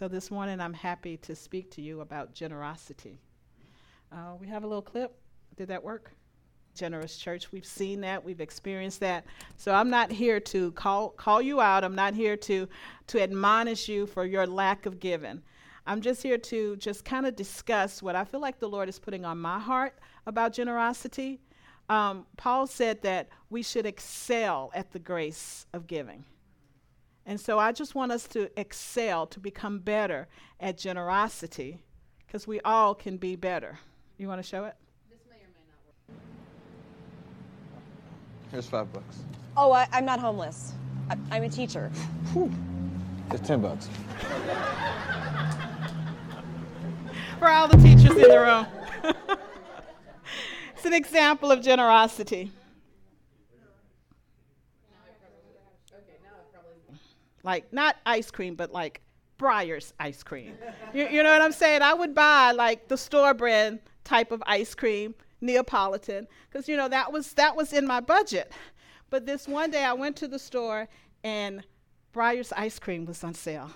So this morning I'm happy to speak to you about generosity. Uh, we have a little clip. Did that work? Generous church. We've seen that. We've experienced that. So I'm not here to call call you out. I'm not here to to admonish you for your lack of giving. I'm just here to just kind of discuss what I feel like the Lord is putting on my heart about generosity. Um, Paul said that we should excel at the grace of giving. And so I just want us to excel, to become better at generosity, because we all can be better. You want to show it? This may or may not work. Here's five bucks. Oh, I, am not homeless. I, am a teacher. It's ten bucks. For all the teachers in the room. it's an example of generosity. Like, not ice cream, but like Breyers ice cream. you, you know what I'm saying? I would buy like the store brand type of ice cream, Neapolitan, because you know that was that was in my budget. But this one day I went to the store and Breyers ice cream was on sale.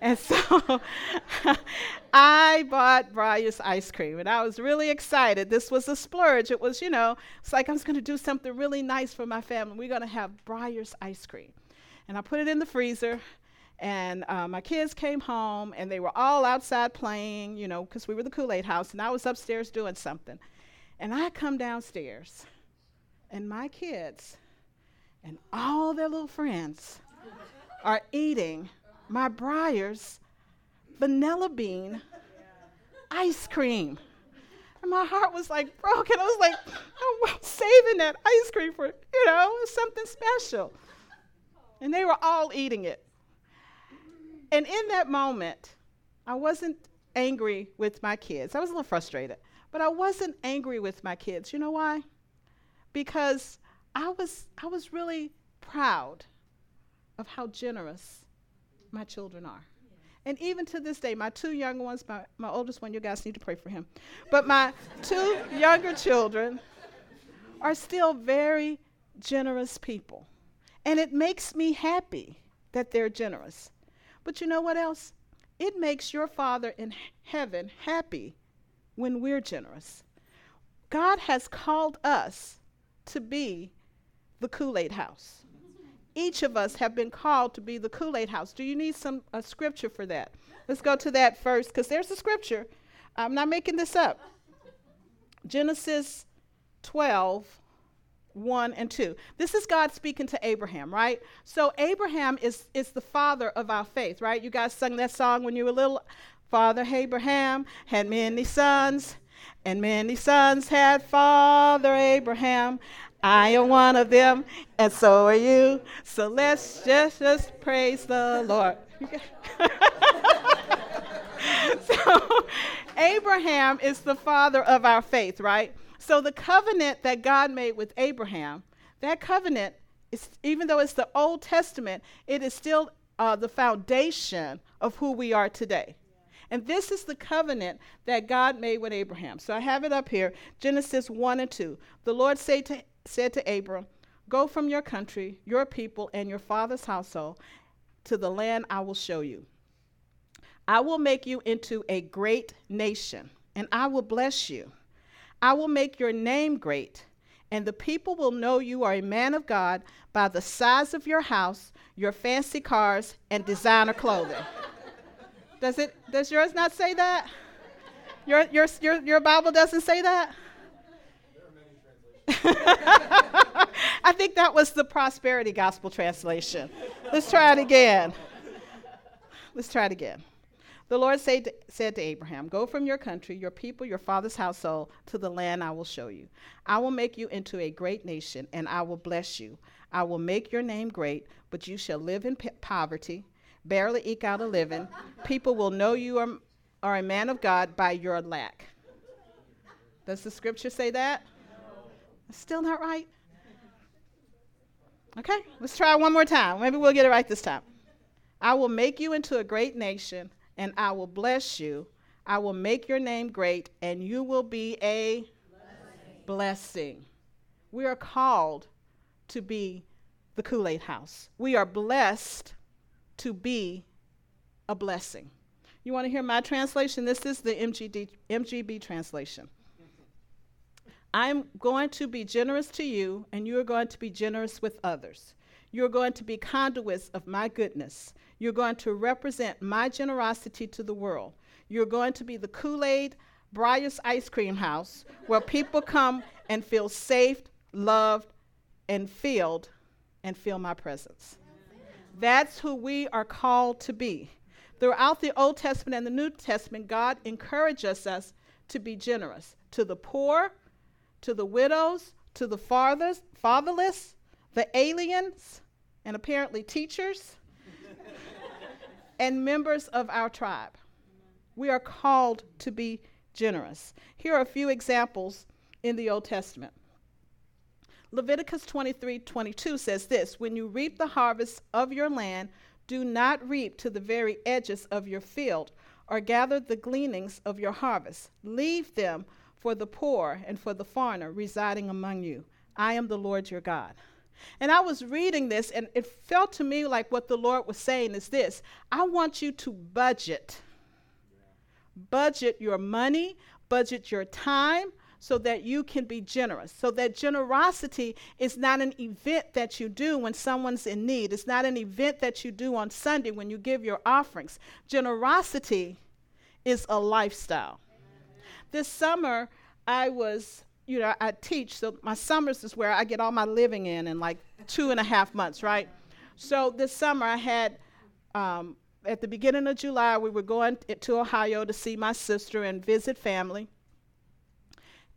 And so I bought Breyers ice cream and I was really excited. This was a splurge. It was, you know, it's like I was going to do something really nice for my family. We're going to have Breyers ice cream and I put it in the freezer. And uh, my kids came home, and they were all outside playing, you know, because we were the Kool Aid house, and I was upstairs doing something. And I come downstairs, and my kids and all their little friends are eating my Breyers vanilla bean ice cream. And my heart was like broken. I was like, I'm saving that ice cream for, you know, something special and they were all eating it. And in that moment, I wasn't angry with my kids. I was a little frustrated, but I wasn't angry with my kids. You know why? Because I was I was really proud of how generous my children are. And even to this day, my two young ones, my, my oldest one, you guys need to pray for him. But my two younger children are still very generous people. And it makes me happy that they're generous. But you know what else? It makes your Father in heaven happy when we're generous. God has called us to be the Kool Aid house. Each of us have been called to be the Kool Aid house. Do you need some a scripture for that? Let's go to that first, because there's a scripture. I'm not making this up. Genesis 12, 1 and 2. This is God speaking to Abraham, right? So Abraham is, is the father of our faith, right? You guys sung that song when you were little. Father Abraham had many sons, and many sons had Father Abraham. I am one of them, and so are you. So let's just, just praise the Lord. so Abraham is the father of our faith, right? So the covenant that God made with Abraham, that covenant is, even though it's the Old Testament, it is still uh, the foundation of who we are today. And this is the covenant that God made with Abraham. So I have it up here Genesis 1 and 2. The Lord say to, said to Abram, Go from your country, your people, and your father's household to the land I will show you. I will make you into a great nation, and I will bless you. I will make your name great, and the people will know you are a man of God by the size of your house, your fancy cars, and designer clothing. does it does yours not say that? Your your your, your Bible doesn't say that? I think that was the prosperity gospel translation. Let's try it again. Let's try it again. The Lord said to, said to Abraham, Go from your country, your people, your father's household, to the land I will show you. I will make you into a great nation, and I will bless you. I will make your name great, but you shall live in p- poverty, barely eke out a living. People will know you are, are a man of God by your lack. Does the scripture say that? No. Still not right? Okay, let's try one more time. Maybe we'll get it right this time. I will make you into a great nation and I will bless you. I will make your name great, and you will be a blessing. blessing. We are called to be the Kool Aid house. We are blessed to be a blessing. You want to hear my translation? This is the MGD, MGB translation. I'm going to be generous to you, and you're going to be generous with others. You're going to be conduits of my goodness. You're going to represent my generosity to the world. You're going to be the Kool Aid Breyers Ice Cream House where people come and feel safe, loved, and filled, and feel my presence. That's who we are called to be. Throughout the Old Testament and the New Testament, God encourages us to be generous to the poor, to the widows, to the fatherless, the aliens, and apparently teachers, and members of our tribe. We are called to be generous. Here are a few examples in the Old Testament. Leviticus 23 22 says this When you reap the harvest of your land, do not reap to the very edges of your field, or gather the gleanings of your harvest. Leave them for the poor and for the foreigner residing among you. I am the Lord your God. And I was reading this, and it felt to me like what the Lord was saying is this I want you to budget. Budget your money, budget your time, so that you can be generous. So that generosity is not an event that you do when someone's in need. It's not an event that you do on Sunday when you give your offerings. Generosity is a lifestyle. This summer, I was, you know, I teach, so my summers is where I get all my living in in like two and a half months, right? So this summer, I had um, at the beginning of July, we were going to Ohio to see my sister and visit family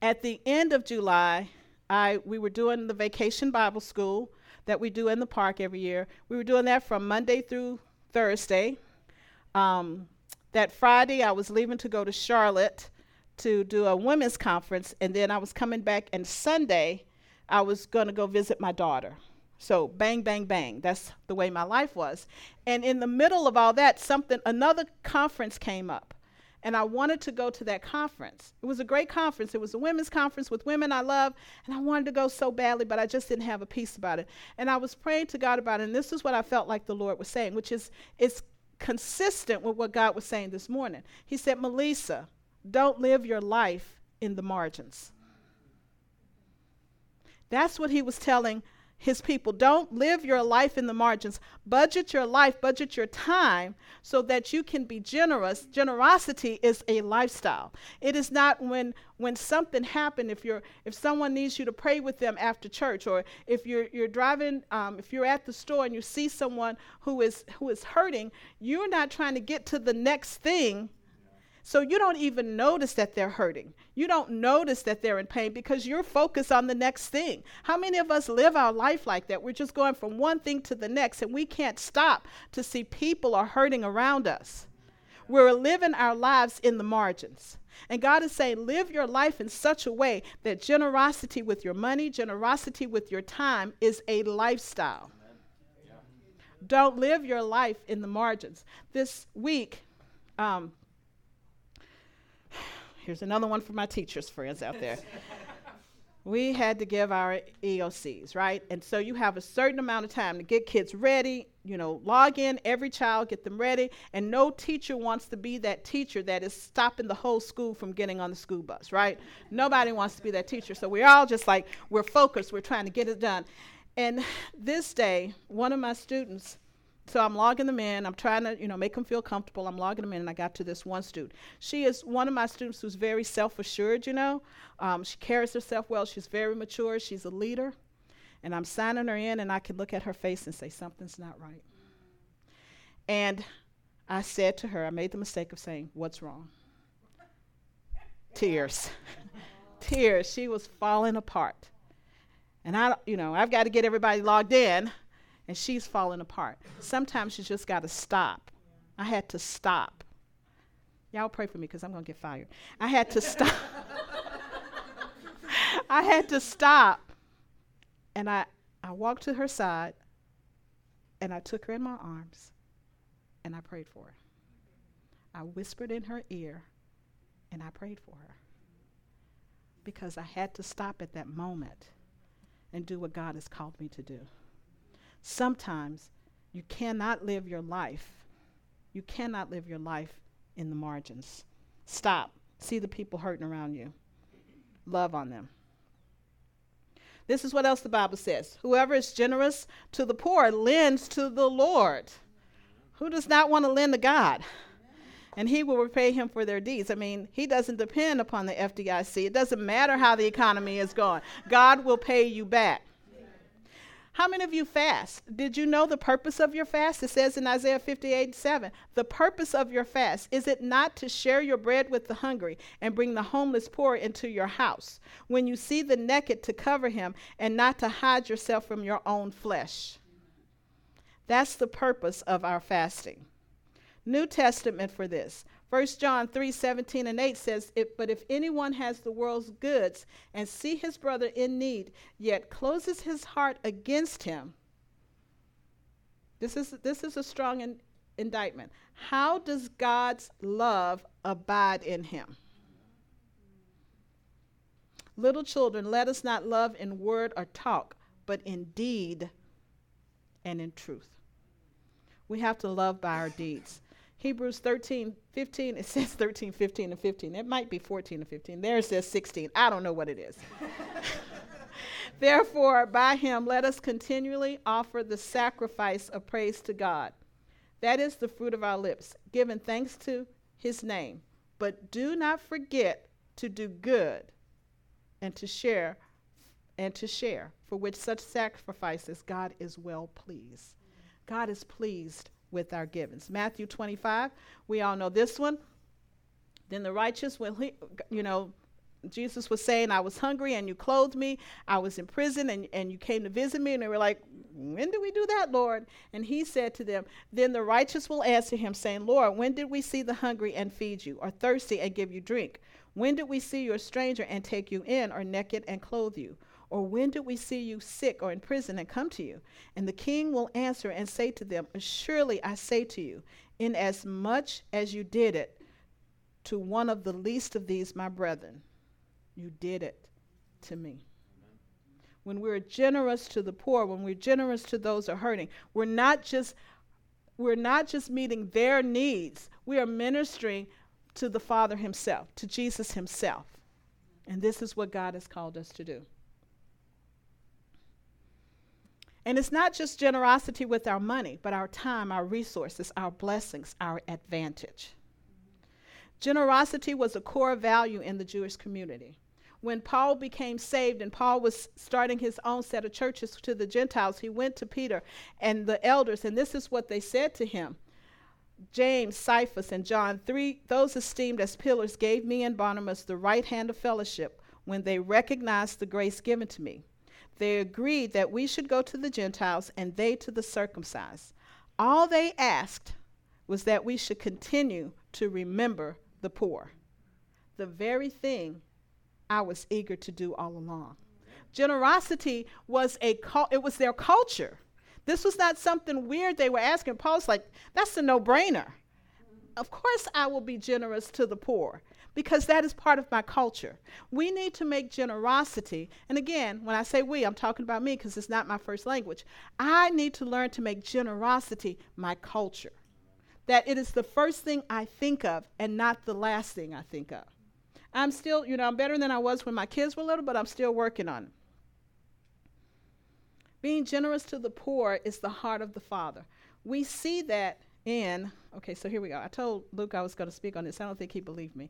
at the end of July, I we were doing the vacation Bible school that we do in the park every year. We were doing that from Monday through Thursday. Um, that Friday, I was leaving to go to Charlotte to do a women's conference, and then I was coming back. And Sunday, I was going to go visit my daughter. So bang, bang, bang. That's the way my life was. And in the middle of all that, something another conference came up and I wanted to go to that conference. It was a great conference. It was a women's conference with women I love, and I wanted to go so badly, but I just didn't have a peace about it. And I was praying to God about it, and this is what I felt like the Lord was saying, which is it's consistent with what God was saying this morning. He said, Melissa, don't live your life in the margins. That's what he was telling his people. Don't live your life in the margins. Budget your life, budget your time so that you can be generous. Generosity is a lifestyle. It is not when when something happened if you're if someone needs you to pray with them after church or if you're you're driving um, if you're at the store and you see someone who is who is hurting, you're not trying to get to the next thing so you don't even notice that they're hurting. You don't notice that they're in pain because you're focused on the next thing. How many of us live our life like that? We're just going from one thing to the next and we can't stop to see people are hurting around us. We're living our lives in the margins. And God is saying, live your life in such a way that generosity with your money, generosity with your time is a lifestyle. Yeah. Don't live your life in the margins. This week, um, Here's another one for my teachers friends out there. we had to give our EOCs, right? And so you have a certain amount of time to get kids ready, you know, log in every child, get them ready, and no teacher wants to be that teacher that is stopping the whole school from getting on the school bus, right? Nobody wants to be that teacher. So we're all just like, we're focused, we're trying to get it done. And this day, one of my students so I'm logging them in. I'm trying to, you know, make them feel comfortable. I'm logging them in, and I got to this one student. She is one of my students who's very self-assured. You know, um, she carries herself well. She's very mature. She's a leader, and I'm signing her in, and I can look at her face and say something's not right. And I said to her, I made the mistake of saying, "What's wrong?" Tears, tears. She was falling apart, and I, you know, I've got to get everybody logged in and she's falling apart. Sometimes you just got to stop. I had to stop. Y'all pray for me because I'm going to get fired. I had to stop. I had to stop. And I, I walked to her side and I took her in my arms and I prayed for her. I whispered in her ear and I prayed for her because I had to stop at that moment and do what God has called me to do. Sometimes you cannot live your life. You cannot live your life in the margins. Stop. See the people hurting around you. Love on them. This is what else the Bible says Whoever is generous to the poor lends to the Lord. Who does not want to lend to God? And he will repay him for their deeds. I mean, he doesn't depend upon the FDIC. It doesn't matter how the economy is going. God will pay you back. How many of you fast? Did you know the purpose of your fast? It says in Isaiah 58 7. The purpose of your fast is it not to share your bread with the hungry and bring the homeless poor into your house? When you see the naked, to cover him and not to hide yourself from your own flesh. That's the purpose of our fasting. New Testament for this. 1 John 3 17 and 8 says, But if anyone has the world's goods and see his brother in need, yet closes his heart against him, this is, this is a strong in, indictment. How does God's love abide in him? Little children, let us not love in word or talk, but in deed and in truth. We have to love by our deeds. Hebrews 13, 15, it says 13, 15, and 15. It might be 14 and 15. There it says 16. I don't know what it is. Therefore, by him, let us continually offer the sacrifice of praise to God. That is the fruit of our lips, giving thanks to his name. But do not forget to do good and to share and to share, for which such sacrifices God is well pleased. God is pleased with our givings. Matthew 25, we all know this one. Then the righteous will, he, you know, Jesus was saying, I was hungry and you clothed me. I was in prison and, and you came to visit me. And they were like, When did we do that, Lord? And he said to them, Then the righteous will answer him, saying, Lord, when did we see the hungry and feed you, or thirsty and give you drink? When did we see you a stranger and take you in, or naked and clothe you? Or when did we see you sick or in prison and come to you? And the king will answer and say to them, Surely I say to you, inasmuch as you did it to one of the least of these, my brethren, you did it to me. When we're generous to the poor, when we're generous to those who are hurting, we're not just we're not just meeting their needs. We are ministering to the Father himself, to Jesus himself. And this is what God has called us to do. And it's not just generosity with our money, but our time, our resources, our blessings, our advantage. Generosity was a core value in the Jewish community. When Paul became saved and Paul was starting his own set of churches to the Gentiles, he went to Peter and the elders, and this is what they said to him. James, Cephas, and John, three those esteemed as pillars, gave me and Barnabas the right hand of fellowship when they recognized the grace given to me they agreed that we should go to the Gentiles and they to the circumcised. All they asked was that we should continue to remember the poor, the very thing I was eager to do all along. Generosity was a it was their culture. This was not something weird they were asking. Paul's like, that's a no-brainer. Of course I will be generous to the poor because that is part of my culture. We need to make generosity, and again, when I say we, I'm talking about me because it's not my first language. I need to learn to make generosity my culture. That it is the first thing I think of and not the last thing I think of. I'm still, you know, I'm better than I was when my kids were little, but I'm still working on it. Being generous to the poor is the heart of the Father. We see that in, okay, so here we go. I told Luke I was going to speak on this. I don't think he believed me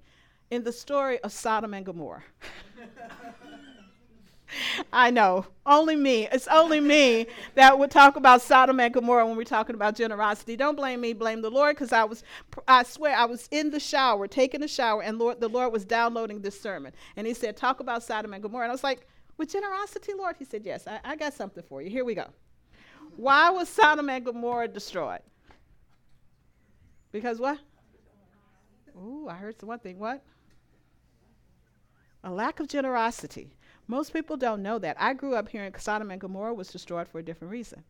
in the story of Sodom and Gomorrah. I know, only me. It's only me that would talk about Sodom and Gomorrah when we're talking about generosity. Don't blame me, blame the Lord, because I was, I swear, I was in the shower, taking a shower, and Lord, the Lord was downloading this sermon, and He said, "Talk about Sodom and Gomorrah," and I was like, "With generosity, Lord?" He said, "Yes, I, I got something for you. Here we go. Why was Sodom and Gomorrah destroyed? Because what? Ooh, I heard one thing. What? A lack of generosity. Most people don't know that. I grew up hearing Sodom and Gomorrah was destroyed for a different reason.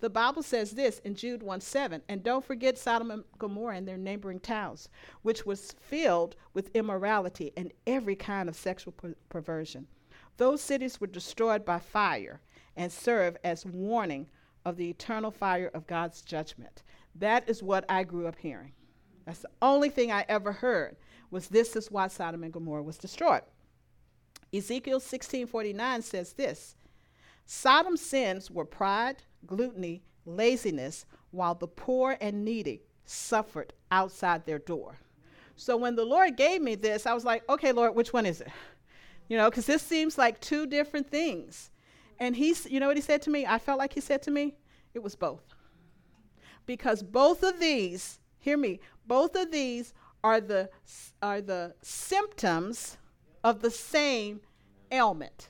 The Bible says this in Jude 1 7, and don't forget Sodom and Gomorrah and their neighboring towns, which was filled with immorality and every kind of sexual per- perversion. Those cities were destroyed by fire and serve as warning of the eternal fire of God's judgment. That is what I grew up hearing. That's the only thing I ever heard was this is why Sodom and Gomorrah was destroyed. Ezekiel 16:49 says this. Sodom's sins were pride, gluttony, laziness, while the poor and needy suffered outside their door. So when the Lord gave me this, I was like, okay, Lord, which one is it? You know, because this seems like two different things. And he's, you know what he said to me? I felt like he said to me, it was both. Because both of these, hear me, both of these are the are the symptoms of the same ailment.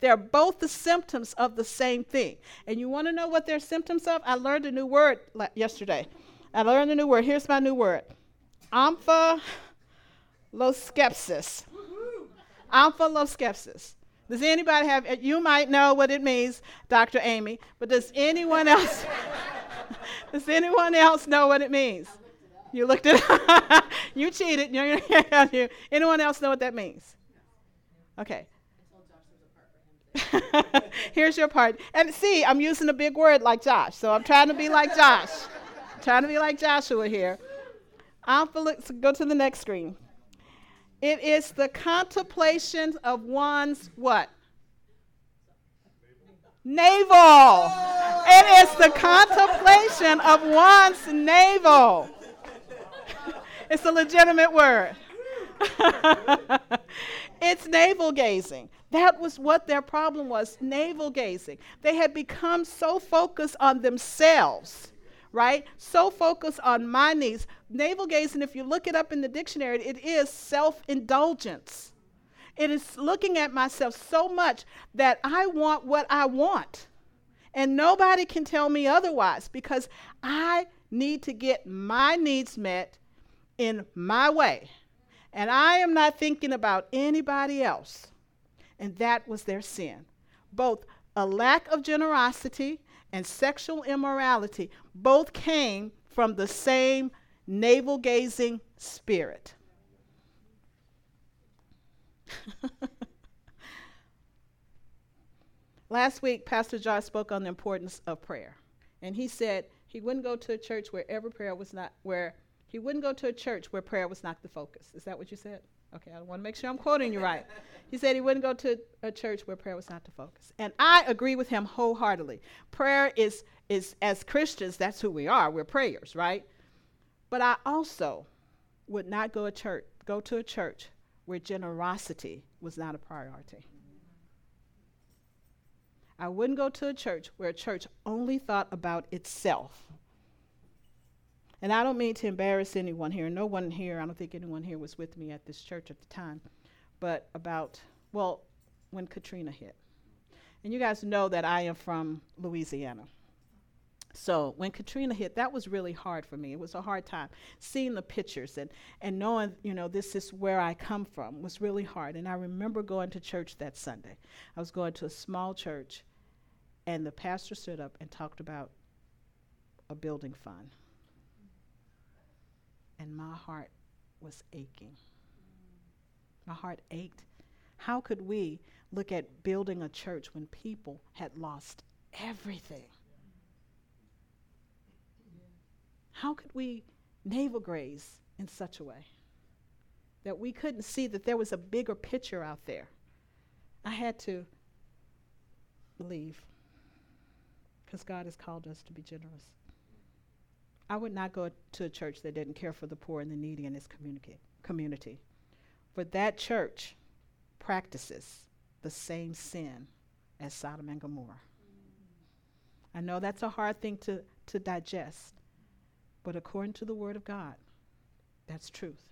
They're both the symptoms of the same thing. And you want to know what they're symptoms of? I learned a new word yesterday. I learned a new word. Here's my new word omphaloskepsis. Omphaloskepsis. Does anybody have, uh, you might know what it means, Dr. Amy, but does anyone else, does anyone else know what it means? You looked it you cheated. Anyone else know what that means? Okay. Here's your part. And see, I'm using a big word like Josh, so I'm trying to be like Josh. trying to be like Joshua here. Felix, go to the next screen. It is the contemplation of one's what? Navel. It is the contemplation of one's navel. It's a legitimate word. it's navel gazing. That was what their problem was navel gazing. They had become so focused on themselves right? So focused on my needs. Navel gazing, if you look it up in the dictionary, it is self indulgence. It is looking at myself so much that I want what I want. And nobody can tell me otherwise because I need to get my needs met in my way. And I am not thinking about anybody else. And that was their sin. Both a lack of generosity and sexual immorality both came from the same navel gazing spirit. Last week, Pastor Josh spoke on the importance of prayer. And he said he wouldn't go to a church where every prayer was not, where he wouldn't go to a church where prayer was not the focus. Is that what you said? Okay, I want to make sure I'm quoting you right. he said he wouldn't go to a church where prayer was not the focus. And I agree with him wholeheartedly. Prayer is, is as Christians, that's who we are. We're prayers, right? But I also would not go, a church, go to a church where generosity was not a priority. I wouldn't go to a church where a church only thought about itself and I don't mean to embarrass anyone here. No one here, I don't think anyone here was with me at this church at the time, but about, well, when Katrina hit. And you guys know that I am from Louisiana. So when Katrina hit, that was really hard for me. It was a hard time. Seeing the pictures and, and knowing, you know, this is where I come from was really hard. And I remember going to church that Sunday. I was going to a small church, and the pastor stood up and talked about a building fund and my heart was aching. My heart ached. How could we look at building a church when people had lost everything? How could we navel graze in such a way that we couldn't see that there was a bigger picture out there? I had to believe because God has called us to be generous. I would not go to a church that didn't care for the poor and the needy in its community. community. For that church practices the same sin as Sodom and Gomorrah. I know that's a hard thing to, to digest, but according to the Word of God, that's truth.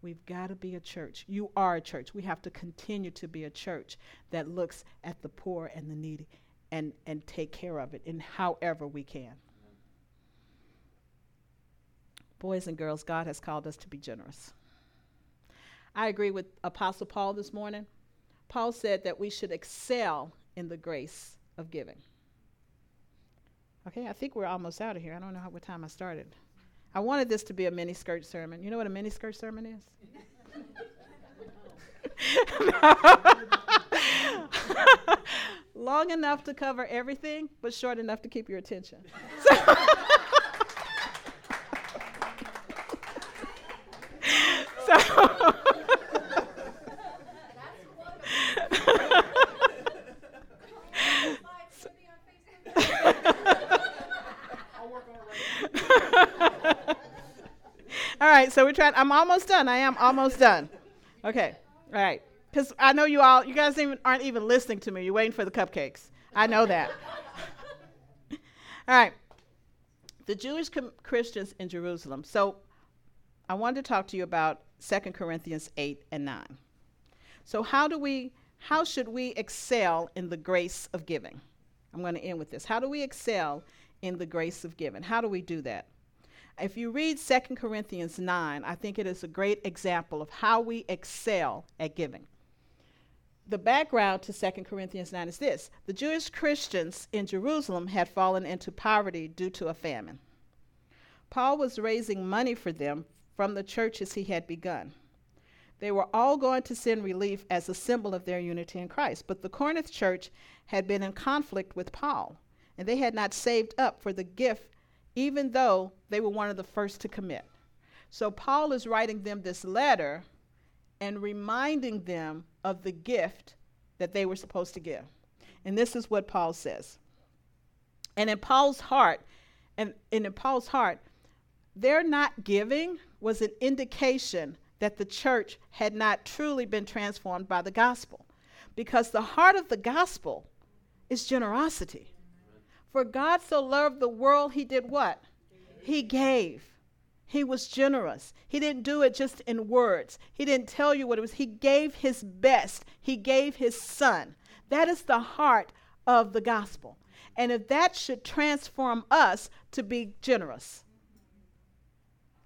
We've got to be a church. You are a church. We have to continue to be a church that looks at the poor and the needy and, and take care of it in however we can. Boys and girls, God has called us to be generous. I agree with Apostle Paul this morning. Paul said that we should excel in the grace of giving. Okay, I think we're almost out of here. I don't know how, what time I started. I wanted this to be a mini skirt sermon. You know what a mini skirt sermon is? Long enough to cover everything, but short enough to keep your attention. all right, so we're trying. I'm almost done. I am almost done. Okay, all right. Because I know you all, you guys even, aren't even listening to me. You're waiting for the cupcakes. I know that. all right. The Jewish com- Christians in Jerusalem. So I wanted to talk to you about 2 Corinthians 8 and 9. So how do we how should we excel in the grace of giving? I'm going to end with this. How do we excel in the grace of giving? How do we do that? If you read 2 Corinthians 9, I think it is a great example of how we excel at giving. The background to 2 Corinthians 9 is this the Jewish Christians in Jerusalem had fallen into poverty due to a famine. Paul was raising money for them from the churches he had begun. They were all going to send relief as a symbol of their unity in Christ. But the Corinth church had been in conflict with Paul, and they had not saved up for the gift, even though they were one of the first to commit. So Paul is writing them this letter and reminding them of the gift that they were supposed to give. And this is what Paul says. And in Paul's heart, and, and in Paul's heart, their not giving was an indication that the church had not truly been transformed by the gospel. Because the heart of the gospel is generosity. For God so loved the world, he did what? He gave. He was generous. He didn't do it just in words. He didn't tell you what it was. He gave his best. He gave his son. That is the heart of the gospel. And if that should transform us to be generous,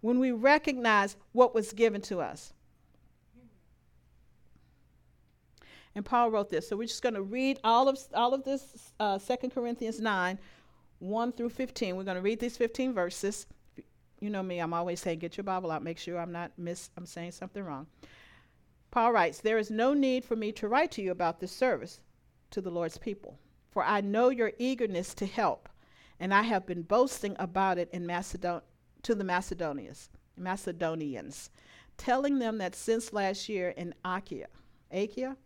when we recognize what was given to us. And Paul wrote this. So we're just going to read all of all of this uh, 2 Corinthians 9, 1 through 15. We're going to read these 15 verses. You know me, I'm always saying, get your Bible out, make sure I'm not miss I'm saying something wrong. Paul writes, There is no need for me to write to you about this service to the Lord's people, for I know your eagerness to help, and I have been boasting about it in Macedonia to the Macedonians, Macedonians, telling them that since last year in Achaia, Achaia,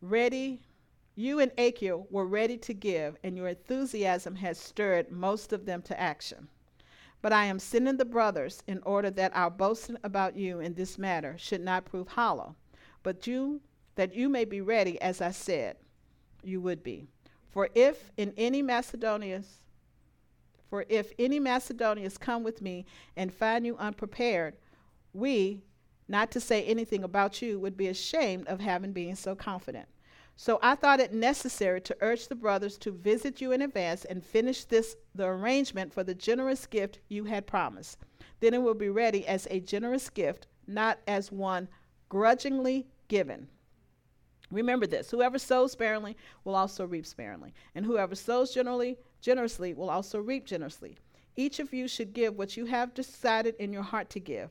ready, you and Achaia were ready to give, and your enthusiasm has stirred most of them to action. But I am sending the brothers in order that our boasting about you in this matter should not prove hollow, but you that you may be ready, as I said you would be. For if in any Macedonians for if any Macedonians come with me and find you unprepared, we, not to say anything about you, would be ashamed of having been so confident. So I thought it necessary to urge the brothers to visit you in advance and finish this the arrangement for the generous gift you had promised. Then it will be ready as a generous gift, not as one grudgingly given. Remember this whoever sows sparingly will also reap sparingly, and whoever sows generally generously will also reap generously. Each of you should give what you have decided in your heart to give,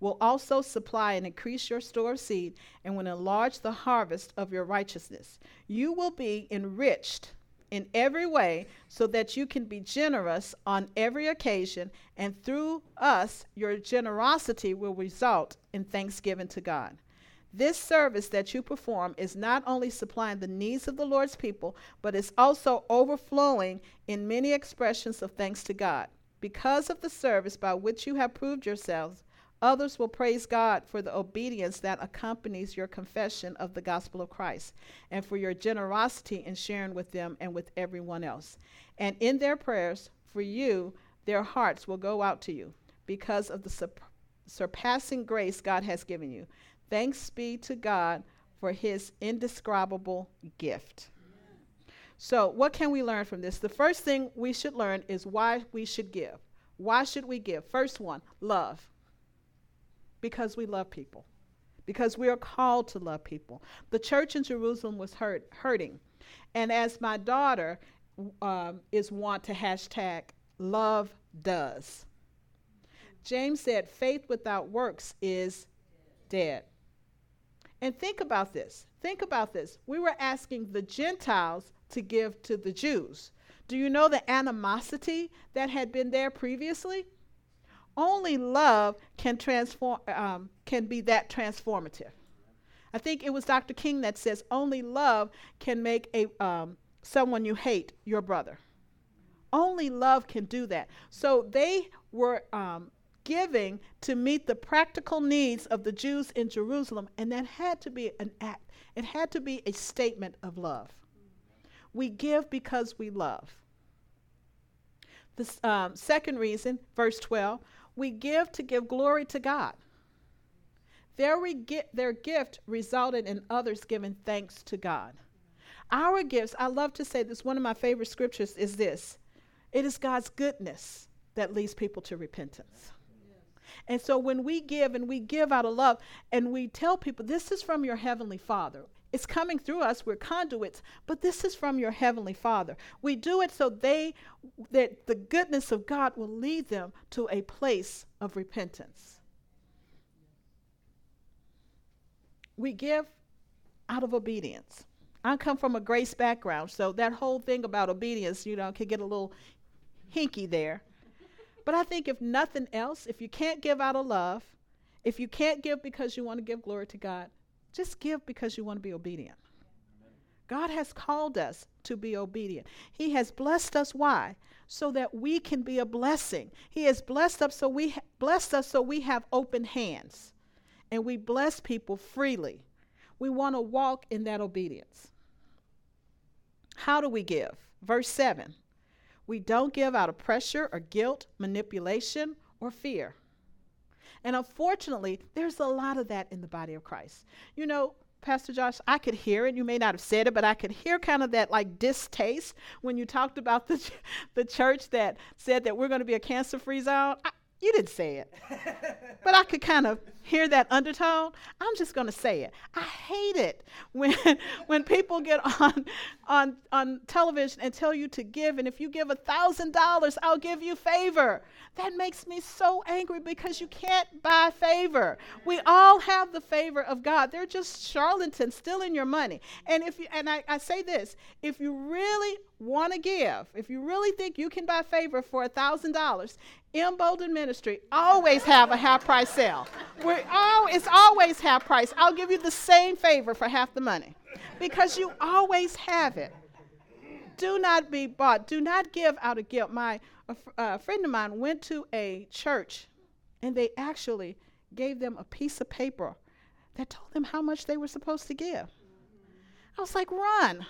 will also supply and increase your store of seed and will enlarge the harvest of your righteousness. You will be enriched in every way so that you can be generous on every occasion, and through us, your generosity will result in thanksgiving to God. This service that you perform is not only supplying the needs of the Lord's people, but is also overflowing in many expressions of thanks to God. Because of the service by which you have proved yourselves, others will praise God for the obedience that accompanies your confession of the gospel of Christ and for your generosity in sharing with them and with everyone else. And in their prayers for you, their hearts will go out to you because of the surpassing grace God has given you. Thanks be to God for his indescribable gift. So, what can we learn from this? The first thing we should learn is why we should give. Why should we give? First one, love. Because we love people. Because we are called to love people. The church in Jerusalem was hurt, hurting. And as my daughter um, is want to hashtag love does, James said, faith without works is dead. And think about this. Think about this. We were asking the Gentiles to give to the Jews. Do you know the animosity that had been there previously? Only love can transform um, can be that transformative. I think it was Dr. King that says only love can make a um, someone you hate your brother. Only love can do that. So they were um, giving to meet the practical needs of the Jews in Jerusalem, and that had to be an act. It had to be a statement of love. We give because we love. The um, second reason, verse 12, we give to give glory to God. Their, their gift resulted in others giving thanks to God. Our gifts, I love to say this, one of my favorite scriptures is this it is God's goodness that leads people to repentance. And so when we give and we give out of love and we tell people, this is from your heavenly Father. It's coming through us, we're conduits, but this is from your heavenly Father. We do it so they that the goodness of God will lead them to a place of repentance. We give out of obedience. I come from a grace background, so that whole thing about obedience, you know, can get a little hinky there. But I think if nothing else, if you can't give out of love, if you can't give because you want to give glory to God, just give because you want to be obedient. God has called us to be obedient. He has blessed us why? So that we can be a blessing. He has blessed us so we ha- blessed us so we have open hands and we bless people freely. We want to walk in that obedience. How do we give? Verse 7 we don't give out of pressure or guilt, manipulation, or fear. And unfortunately, there's a lot of that in the body of Christ. You know, Pastor Josh, I could hear it. You may not have said it, but I could hear kind of that like distaste when you talked about the, ch- the church that said that we're going to be a cancer free zone. I, you didn't say it. but I could kind of hear that undertone. I'm just going to say it. I hate it when when people get on on on television and tell you to give and if you give a $1000, I'll give you favor. That makes me so angry because you can't buy favor. We all have the favor of God. They're just charlatans stealing your money. And if you and I, I say this, if you really want to give, if you really think you can buy favor for a thousand dollars, Embolden Ministry always have a half price sale. We're all, it's always half price. I'll give you the same favor for half the money because you always have it. Do not be bought. Do not give out of guilt. My a friend of mine went to a church and they actually gave them a piece of paper that told them how much they were supposed to give. I was like, run.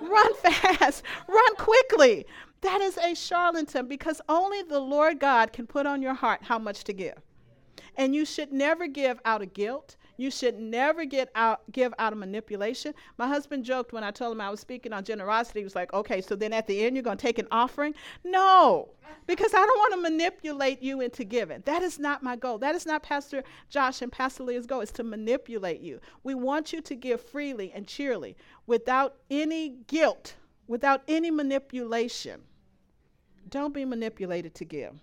run fast. Run quickly. That is a charlatan because only the Lord God can put on your heart how much to give. And you should never give out of guilt. You should never get out, give out of manipulation. My husband joked when I told him I was speaking on generosity. He was like, okay, so then at the end you're going to take an offering? No, because I don't want to manipulate you into giving. That is not my goal. That is not Pastor Josh and Pastor Leah's goal, is to manipulate you. We want you to give freely and cheerily without any guilt, without any manipulation. Don't be manipulated to give.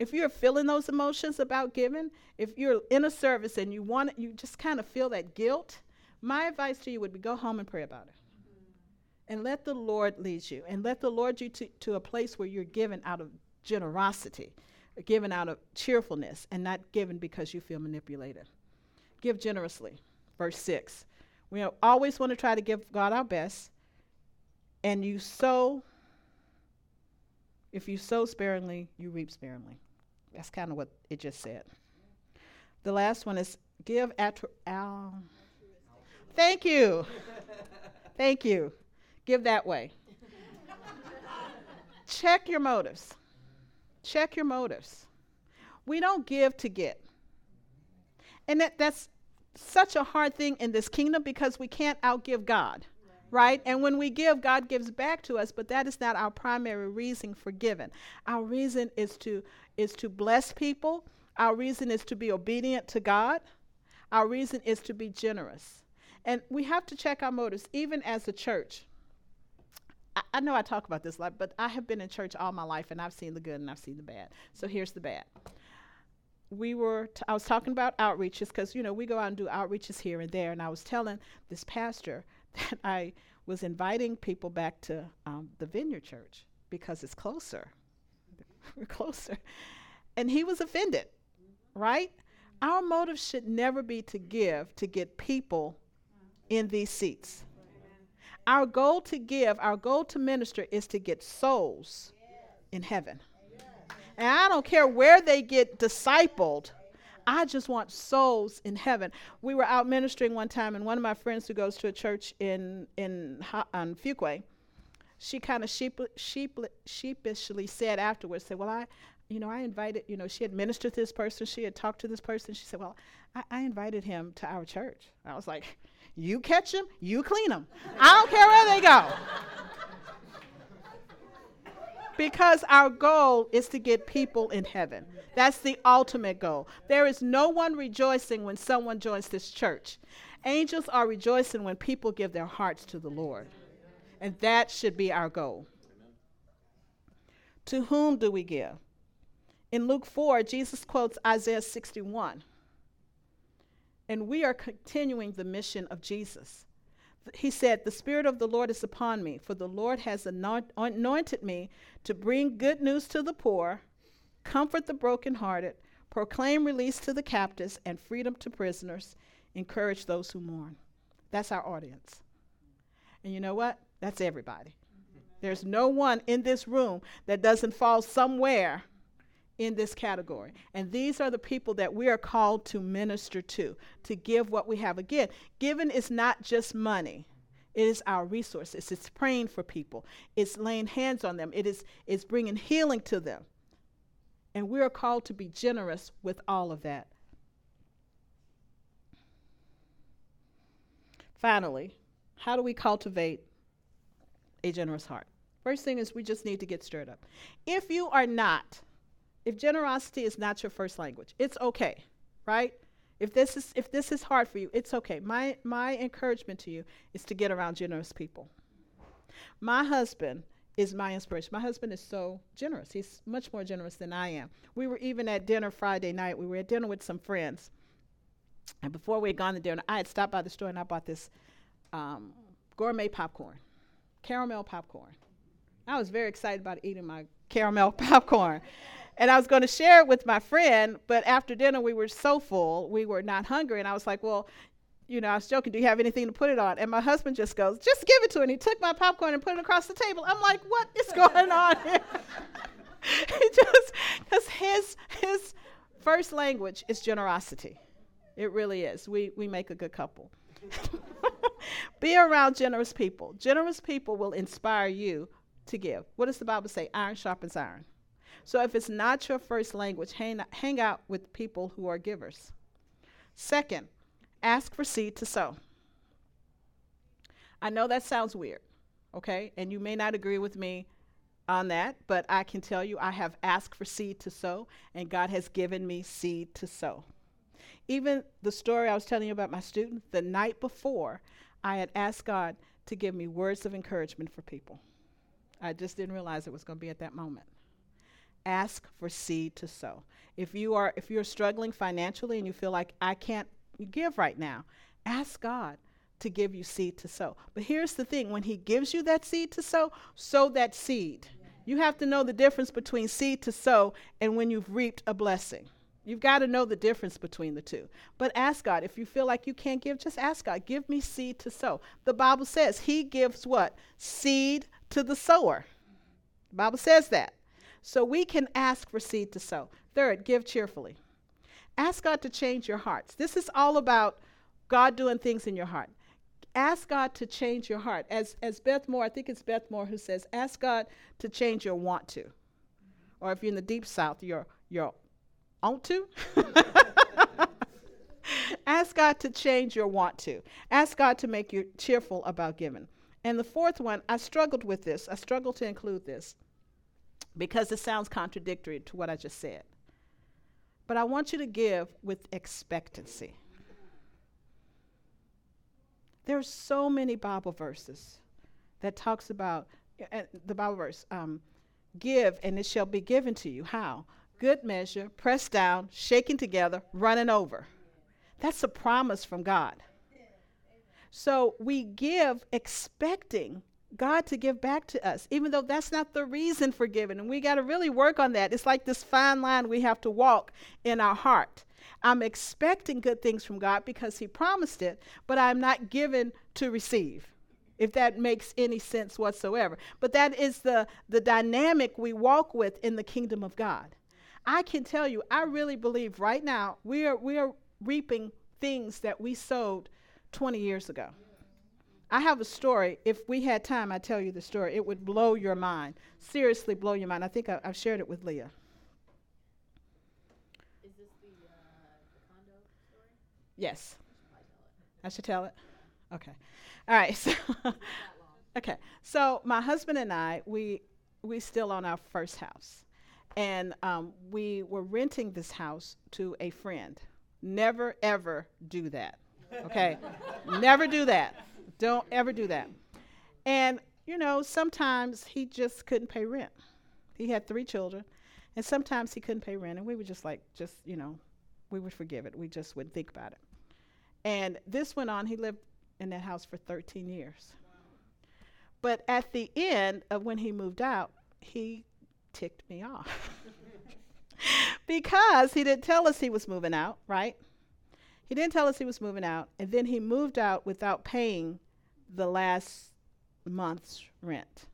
If you're feeling those emotions about giving, if you're in a service and you want you just kind of feel that guilt, my advice to you would be go home and pray about it. And let the Lord lead you and let the Lord you to, to a place where you're given out of generosity, given out of cheerfulness, and not given because you feel manipulated. Give generously. Verse 6. We always want to try to give God our best, and you sow if you sow sparingly, you reap sparingly. That's kind of what it just said. The last one is give at al. Thank you. Thank you. Give that way. Check your motives. Check your motives. We don't give to get. And that, that's such a hard thing in this kingdom because we can't outgive God right? And when we give, God gives back to us, but that is not our primary reason for giving. Our reason is to is to bless people. Our reason is to be obedient to God. Our reason is to be generous. And we have to check our motives even as a church. I, I know I talk about this a lot, but I have been in church all my life and I've seen the good and I've seen the bad. So here's the bad. We were, t- I was talking about outreaches because, you know, we go out and do outreaches here and there. And I was telling this pastor that I was inviting people back to um, the Vineyard Church because it's closer. We're closer. And he was offended, right? Our motive should never be to give to get people in these seats. Our goal to give, our goal to minister is to get souls in heaven. And I don't care where they get discipled. I just want souls in heaven. We were out ministering one time, and one of my friends who goes to a church in in on Fuquay, she kind of sheep, sheep, sheepishly said afterwards, said, "Well, I, you know, I invited, you know, she had ministered to this person, she had talked to this person. She said, Well, I, I invited him to our church. I was like, You catch him, you clean him. I don't care where they go. because our goal is to get people in heaven. That's the ultimate goal. There is no one rejoicing when someone joins this church. Angels are rejoicing when people give their hearts to the Lord. And that should be our goal. To whom do we give? In Luke 4, Jesus quotes Isaiah 61. And we are continuing the mission of Jesus. He said, The Spirit of the Lord is upon me, for the Lord has anointed me to bring good news to the poor, comfort the brokenhearted, proclaim release to the captives, and freedom to prisoners, encourage those who mourn. That's our audience. And you know what? That's everybody. There's no one in this room that doesn't fall somewhere in this category. And these are the people that we are called to minister to, to give what we have. Again, giving is not just money. It is our resources. It's praying for people. It's laying hands on them. It is it's bringing healing to them. And we are called to be generous with all of that. Finally, how do we cultivate a generous heart? First thing is we just need to get stirred up. If you are not if generosity is not your first language, it's okay, right? If this is if this is hard for you, it's okay. My my encouragement to you is to get around generous people. My husband is my inspiration. My husband is so generous. He's much more generous than I am. We were even at dinner Friday night. We were at dinner with some friends. And before we had gone to dinner, I had stopped by the store and I bought this um, gourmet popcorn, caramel popcorn. I was very excited about eating my caramel popcorn. And I was going to share it with my friend, but after dinner we were so full, we were not hungry. And I was like, well, you know, I was joking, do you have anything to put it on? And my husband just goes, just give it to him. And he took my popcorn and put it across the table. I'm like, what is going on here? he just, because his, his first language is generosity. It really is. We, we make a good couple. Be around generous people. Generous people will inspire you to give. What does the Bible say? Iron sharpens iron. So if it's not your first language, hang, hang out with people who are givers. Second, ask for seed to sow. I know that sounds weird, okay? And you may not agree with me on that, but I can tell you I have asked for seed to sow, and God has given me seed to sow. Even the story I was telling you about my student, the night before, I had asked God to give me words of encouragement for people. I just didn't realize it was going to be at that moment ask for seed to sow. If you are if you're struggling financially and you feel like I can't give right now, ask God to give you seed to sow. But here's the thing, when he gives you that seed to sow, sow that seed. You have to know the difference between seed to sow and when you've reaped a blessing. You've got to know the difference between the two. But ask God. If you feel like you can't give, just ask God, give me seed to sow. The Bible says he gives what? Seed to the sower. The Bible says that. So we can ask for seed to sow. Third, give cheerfully. Ask God to change your hearts. This is all about God doing things in your heart. Ask God to change your heart. As, as Beth Moore, I think it's Beth Moore who says, ask God to change your want to. Or if you're in the deep south, your, your want to. ask God to change your want to. Ask God to make you cheerful about giving. And the fourth one, I struggled with this. I struggled to include this because it sounds contradictory to what I just said. But I want you to give with expectancy. There are so many Bible verses that talks about and the Bible verse, um, give and it shall be given to you. How? Good measure, pressed down, shaken together, running over. That's a promise from God. So we give expecting God to give back to us, even though that's not the reason for giving. And we got to really work on that. It's like this fine line we have to walk in our heart. I'm expecting good things from God because He promised it, but I'm not given to receive, if that makes any sense whatsoever. But that is the, the dynamic we walk with in the kingdom of God. I can tell you, I really believe right now we are, we are reaping things that we sowed 20 years ago. I have a story. If we had time, I'd tell you the story. It would blow your mind. Seriously, blow your mind. I think I, have shared it with Leah. Is this the, uh, the condo story? Yes. I should tell it? Okay. All right. So okay. So my husband and I, we we still own our first house. And um, we were renting this house to a friend. Never, ever do that. Okay? Never do that. Don't ever do that. And, you know, sometimes he just couldn't pay rent. He had three children, and sometimes he couldn't pay rent, and we would just like, just, you know, we would forgive it. We just wouldn't think about it. And this went on. He lived in that house for 13 years. But at the end of when he moved out, he ticked me off. because he didn't tell us he was moving out, right? He didn't tell us he was moving out, and then he moved out without paying the last month's rent.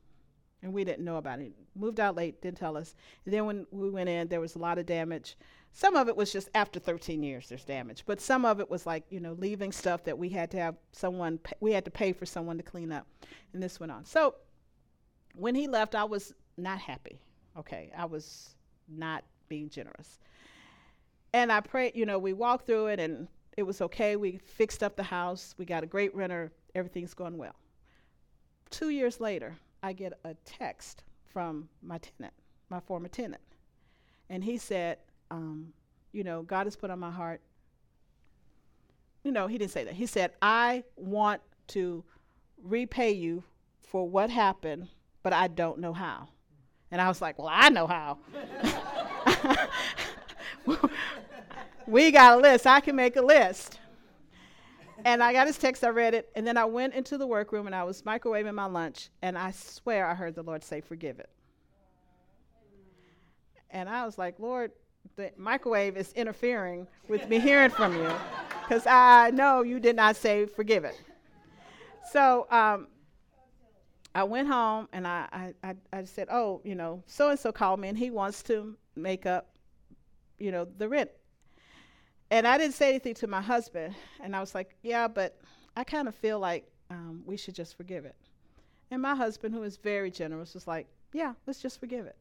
And we didn't know about it. Moved out late, didn't tell us. And then when we went in, there was a lot of damage. Some of it was just after 13 years, there's damage. But some of it was like, you know, leaving stuff that we had to have someone, pay, we had to pay for someone to clean up. And this went on. So when he left, I was not happy. Okay. I was not being generous. And I prayed, you know, we walked through it and it was okay. We fixed up the house. We got a great renter. Everything's going well. Two years later, I get a text from my tenant, my former tenant. And he said, um, you know, God has put on my heart. You know, he didn't say that. He said, I want to repay you for what happened, but I don't know how. And I was like, well, I know how. we got a list. I can make a list. And I got his text, I read it, and then I went into the workroom and I was microwaving my lunch, and I swear I heard the Lord say, Forgive it. And I was like, Lord, the microwave is interfering with me hearing from you because I know you did not say forgive it. So um, I went home and I, I, I, said, Oh, you know, so and so called me and he wants to make up, you know, the rent and I didn't say anything to my husband. And I was like, yeah, but I kind of feel like um, we should just forgive it. And my husband, who is very generous, was like, yeah, let's just forgive it.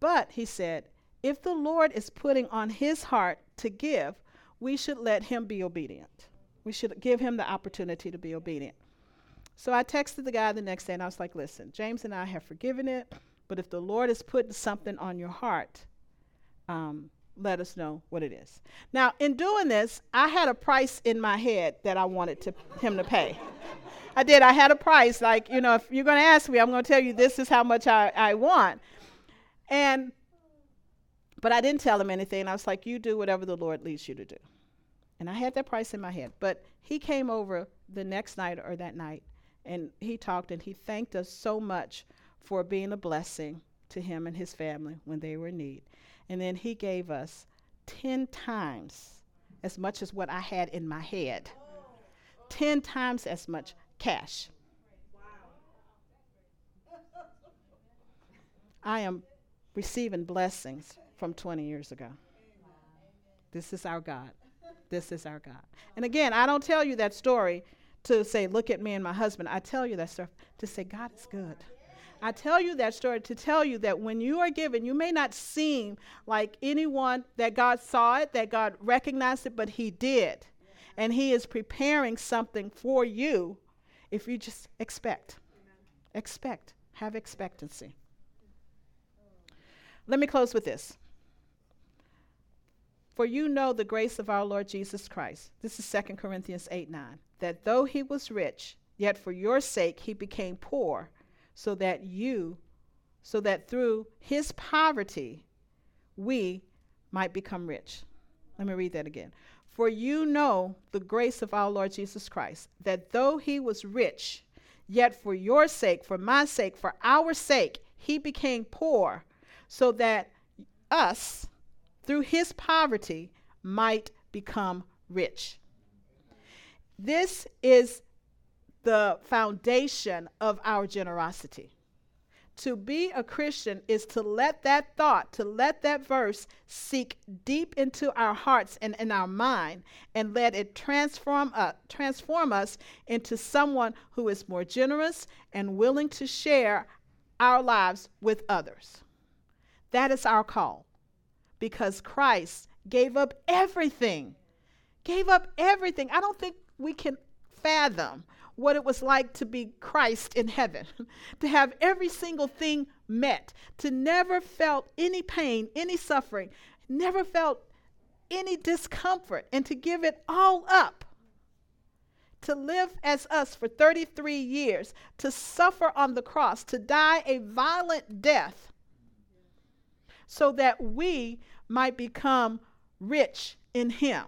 But he said, if the Lord is putting on his heart to give, we should let him be obedient. We should give him the opportunity to be obedient. So I texted the guy the next day and I was like, listen, James and I have forgiven it, but if the Lord is putting something on your heart, um, let us know what it is. Now, in doing this, I had a price in my head that I wanted to, him to pay. I did. I had a price. Like, you know, if you're going to ask me, I'm going to tell you this is how much I, I want. And, but I didn't tell him anything. I was like, you do whatever the Lord leads you to do. And I had that price in my head. But he came over the next night or that night and he talked and he thanked us so much for being a blessing to him and his family when they were in need. And then he gave us 10 times as much as what I had in my head. 10 times as much cash. I am receiving blessings from 20 years ago. This is our God. This is our God. And again, I don't tell you that story to say, look at me and my husband. I tell you that stuff to say, God is good. I tell you that story to tell you that when you are given, you may not seem like anyone that God saw it, that God recognized it, but He did. And He is preparing something for you if you just expect. Expect. Have expectancy. Let me close with this. For you know the grace of our Lord Jesus Christ. This is 2 Corinthians 8 9. That though he was rich, yet for your sake he became poor so that you, so that through his poverty, we might become rich. Let me read that again. For you know the grace of our Lord Jesus Christ, that though he was rich, yet for your sake, for my sake, for our sake, he became poor, so that us, through his poverty, might become rich. This is the foundation of our generosity. To be a Christian is to let that thought, to let that verse seek deep into our hearts and in our mind and let it transform, uh, transform us into someone who is more generous and willing to share our lives with others. That is our call because Christ gave up everything. Gave up everything. I don't think we can fathom what it was like to be Christ in heaven, to have every single thing met, to never felt any pain, any suffering, never felt any discomfort, and to give it all up. To live as us for 33 years, to suffer on the cross, to die a violent death, so that we might become rich in Him.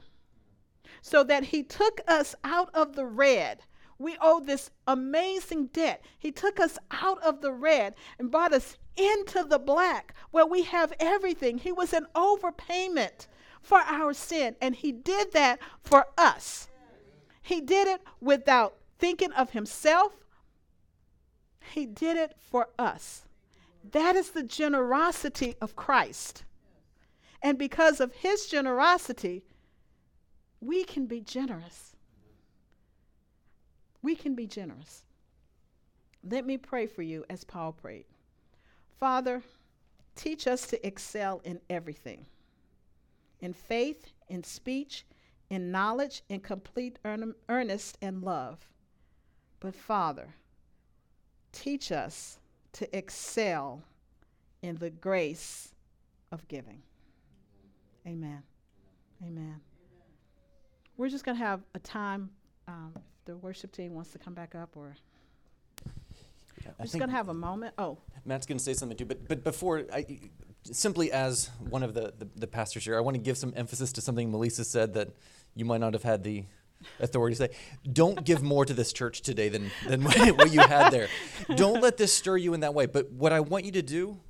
So that He took us out of the red we owe this amazing debt. He took us out of the red and brought us into the black where we have everything. He was an overpayment for our sin, and He did that for us. He did it without thinking of Himself, He did it for us. That is the generosity of Christ. And because of His generosity, we can be generous we can be generous. Let me pray for you as Paul prayed. Father, teach us to excel in everything in faith, in speech, in knowledge, in complete earn- earnest and love. But Father, teach us to excel in the grace of giving. Amen. Amen. We're just going to have a time. Um, the worship team wants to come back up, or Yeah, we're just gonna have a moment. Oh, Matt's going to say something too, but but before I, simply as one of the, the, the pastors here, I want to give some emphasis to something Melissa said that you might not have had the authority to say. Don't give more to this church today than than what you had there. Don't let this stir you in that way. But what I want you to do,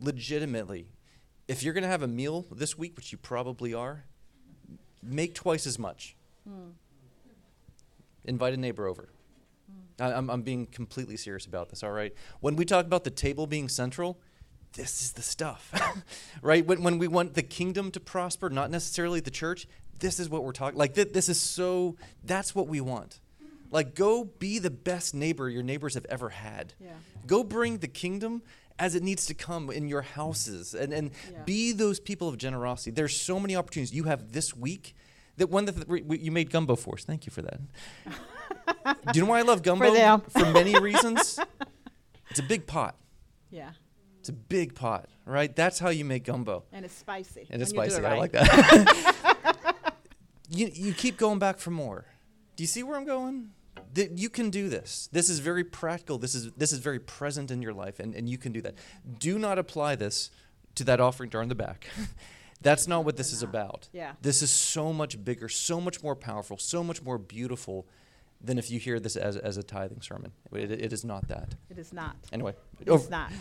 legitimately, if you're going to have a meal this week, which you probably are, make twice as much. Hmm. Invite a neighbor over. I, I'm, I'm being completely serious about this, all right? When we talk about the table being central, this is the stuff, right? When, when we want the kingdom to prosper, not necessarily the church, this is what we're talking. Like th- this is so. That's what we want. Like go be the best neighbor your neighbors have ever had. Yeah. Go bring the kingdom as it needs to come in your houses, and and Yeah. be those people of generosity. There's so many opportunities you have this week. That one that th- you made gumbo for us. Thank you for that. Do you know why I love gumbo? them. for many reasons. It's a big pot. yeah, It's a big pot, right? That's how you make gumbo. and it's spicy. And it's spicy. it I like that. you, you keep going back for more. Do you see where I'm going? That you can do this. This is very practical. This is this is very present in your life, and, and you can do that. Do not apply this to that offering jar in the back. That's not what this is about. Yeah. This is so much bigger, so much more powerful, so much more beautiful than if you hear this as, as a tithing sermon. It, it is not that. It is not. Anyway, It's over- oh. not.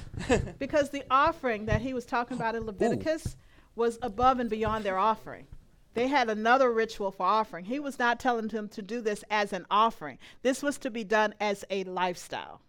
because the offering that he was talking about in Leviticus was above and beyond their offering. They had another ritual for offering. He was not telling them to do this as an offering. This was to be done as a lifestyle.